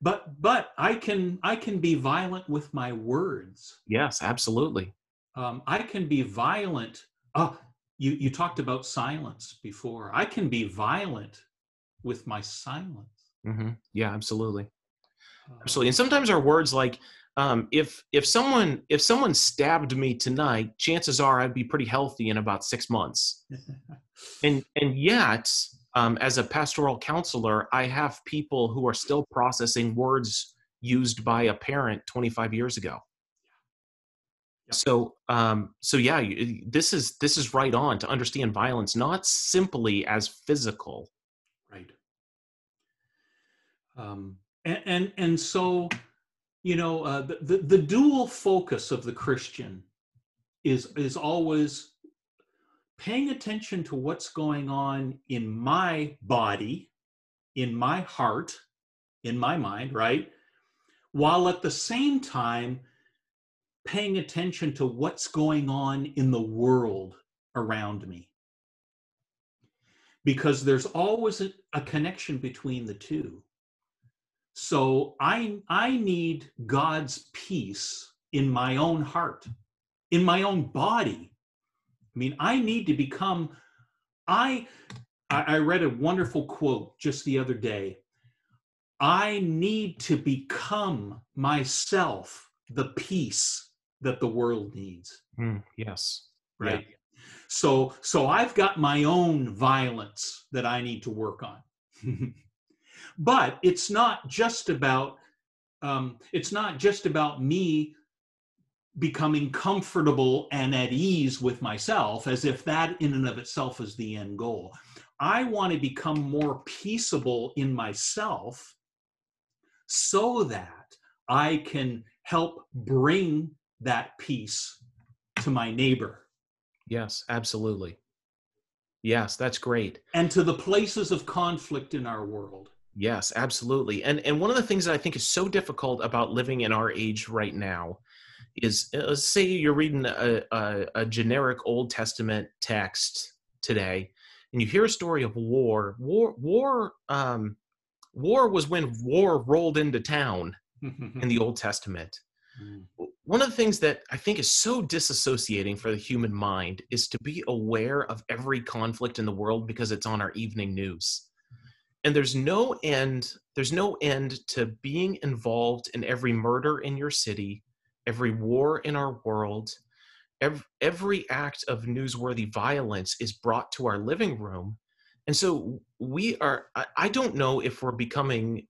But but i can i can be violent with my words Yes, absolutely. um, I can be violent. Oh, you you talked about silence before. I can be violent with my silence. hmm Yeah, absolutely. Uh, Absolutely. And sometimes our words like um, if if someone if someone stabbed me tonight, chances are I'd be pretty healthy in about six months. And and yet, um, as a pastoral counselor, I have people who are still processing words used by a parent 25 years ago. Yep. So um, so yeah, you- this is this is right on to understand violence not simply as physical. right. Um, and, and and so, you know, uh, the, the the dual focus of the Christian is is always paying attention to what's going on in my body, in my heart, in my mind, right? While at the same time paying attention to what's going on in the world around me. Because there's always a, a connection between the two. So I I need God's peace in my own heart, in my own body. I mean, I need to become I I read a wonderful quote just the other day. I need to become myself the peace that the world needs, Mm, yes. right? So so I've got my own violence that I need to work on. but it's not just about um, it's not just about me becoming comfortable and at ease with myself as if that in and of itself is the end goal i want to become more peaceable in myself so that i can help bring that peace to my neighbor Yes, absolutely. Yes, that's great. and to the places of conflict in our world Yes, absolutely. And and one of the things that I think is so difficult about living in our age right now is uh, let's say you're reading a, a, a generic Old Testament text today, and you hear a story of war. War, war, um, war was when war rolled into town in the Old Testament. Mm. One of the things that I think is so disassociating for the human mind is to be aware of every conflict in the world because it's on our evening news and there's no end there's no end to being involved in every murder in your city every war in our world, every, every act of newsworthy violence is brought to our living room. And so we are, I, I don't know if we're becoming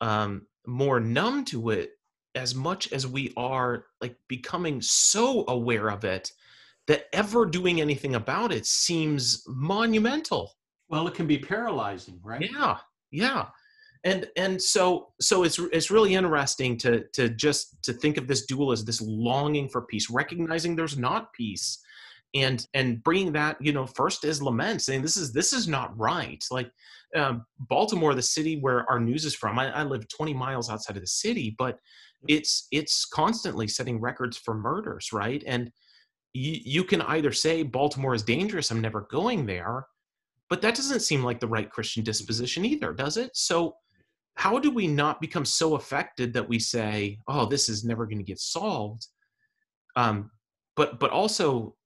um, more numb to it as much as we are like becoming so aware of it that ever doing anything about it seems monumental. Well, it can be paralyzing, right? Yeah, yeah. And and so so it's it's really interesting to to just to think of this duel as this longing for peace, recognizing there's not peace, and and bringing that you know first is lament, saying this is this is not right. Like um, Baltimore, the city where our news is from, I, I live 20 miles outside of the city, but it's it's constantly setting records for murders, right? And you, you can either say Baltimore is dangerous, I'm never going there, but that doesn't seem like the right Christian disposition either, does it? So, how do we not become so affected that we say, "Oh, this is never going to get solved"? Um, but but also,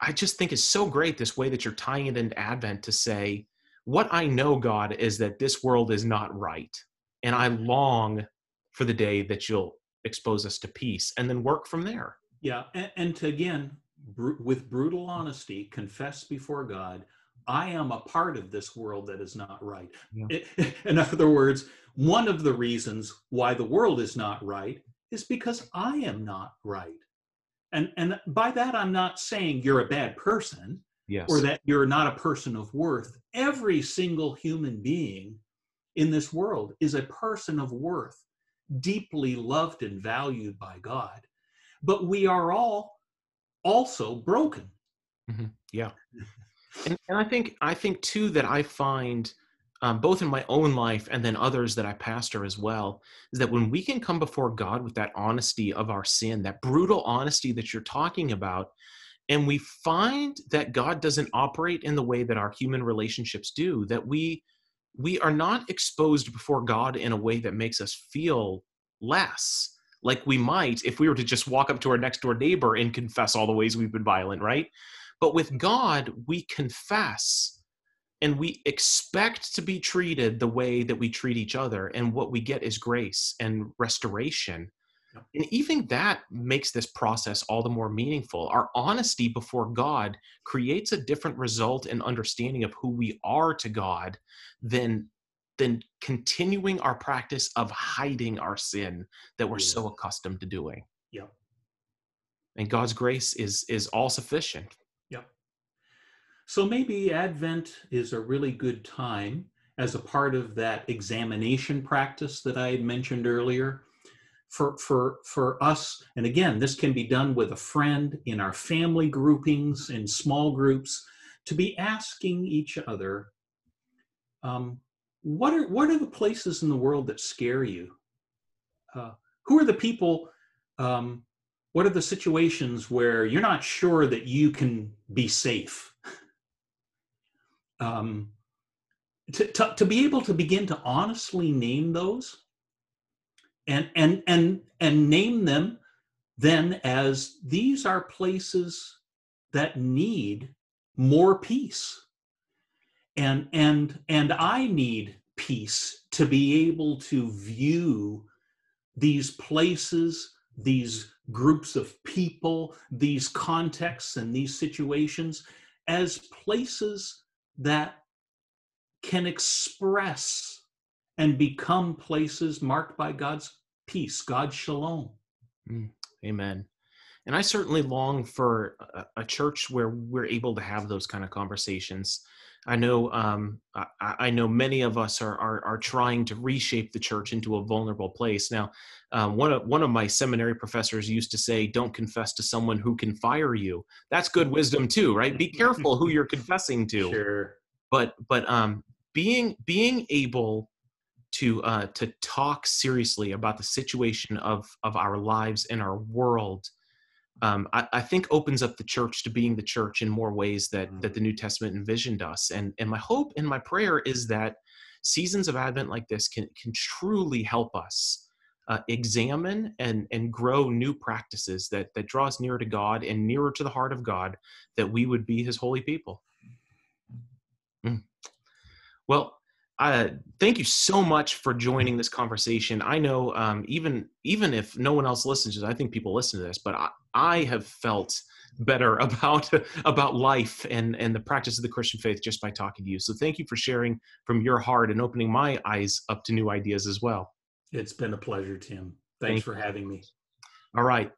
I just think it's so great this way that you're tying it into Advent to say, "What I know, God, is that this world is not right, and I long for the day that you'll expose us to peace, and then work from there." Yeah, and, and to again br- with brutal honesty, confess before God, I am a part of this world that is not right. Yeah. It- in other words, one of the reasons why the world is not right is because I am not right. And, and by that, I'm not saying you're a bad person Yes. or that you're not a person of worth. Every single human being in this world is a person of worth, deeply loved and valued by God. But we are all also broken. Mm-hmm. yeah and, and i think i think too that i find um, both in my own life and then others that i pastor as well is that when we can come before god with that honesty of our sin that brutal honesty that you're talking about and we find that god doesn't operate in the way that our human relationships do that we we are not exposed before god in a way that makes us feel less like we might if we were to just walk up to our next door neighbor and confess all the ways we've been violent right but with God, we confess and we expect to be treated the way that we treat each other. And what we get is grace and restoration. And even that makes this process all the more meaningful. Our honesty before God creates a different result and understanding of who we are to God than than continuing our practice of hiding our sin that we're so mm. accustomed to doing. Yep. And God's grace is is all sufficient. So maybe Advent is a really good time as a part of that examination practice that I had mentioned earlier. For for for us and again this can be done with a friend in our family groupings in small groups to be asking each other um, what are what are the places in the world that scare you? Uh, who are the people um, what are the situations where you're not sure that you can be safe um, to, to, to be able to begin to honestly name those and and and and name them then as these are places that need more peace. And and and i need peace to be able to view these places these groups of people these contexts and these situations as places that can express and become places marked by God's peace, God's shalom. Mm, amen. And I certainly long for a, a church where we're able to have those kind of conversations. I know, um, I, I know many of us are, are are trying to reshape the church into a vulnerable place. Now, um, one of one of my seminary professors used to say, "Don't confess to someone who can fire you." That's good wisdom too, right? Be careful who you're confessing to. Sure. But but um, being being able to uh, to talk seriously about the situation of of our lives and our world um, I, I think opens up the church to being the church in more ways that that the New Testament envisioned us. And and my hope and my prayer is that seasons of Advent like this can can truly help us uh, examine and and grow new practices that that draw us nearer to God and nearer to the heart of God, that we would be His holy people. Mm. Well, uh, thank you so much for joining this conversation. I know um, even even if no one else listens to this, I think people listen to this, but I, I have felt better about about life and and the practice of the Christian faith just by talking to you. So thank you for sharing from your heart and opening my eyes up to new ideas as well. It's been a pleasure, Tim. Thanks thank for having me. All right.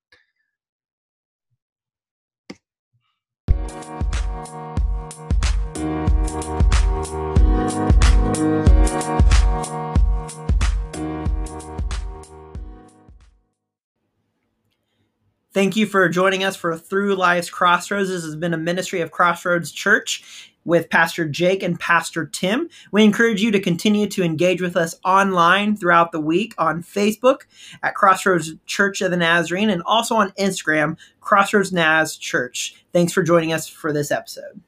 Thank you for joining us for Through Life's Crossroads. This has been a ministry of Crossroads Church with Pastor Jake and Pastor Tim. We encourage you to continue to engage with us online throughout the week on Facebook at Crossroads Church of the Nazarene and also on Instagram, Crossroads Naz Church. Thanks for joining us for this episode.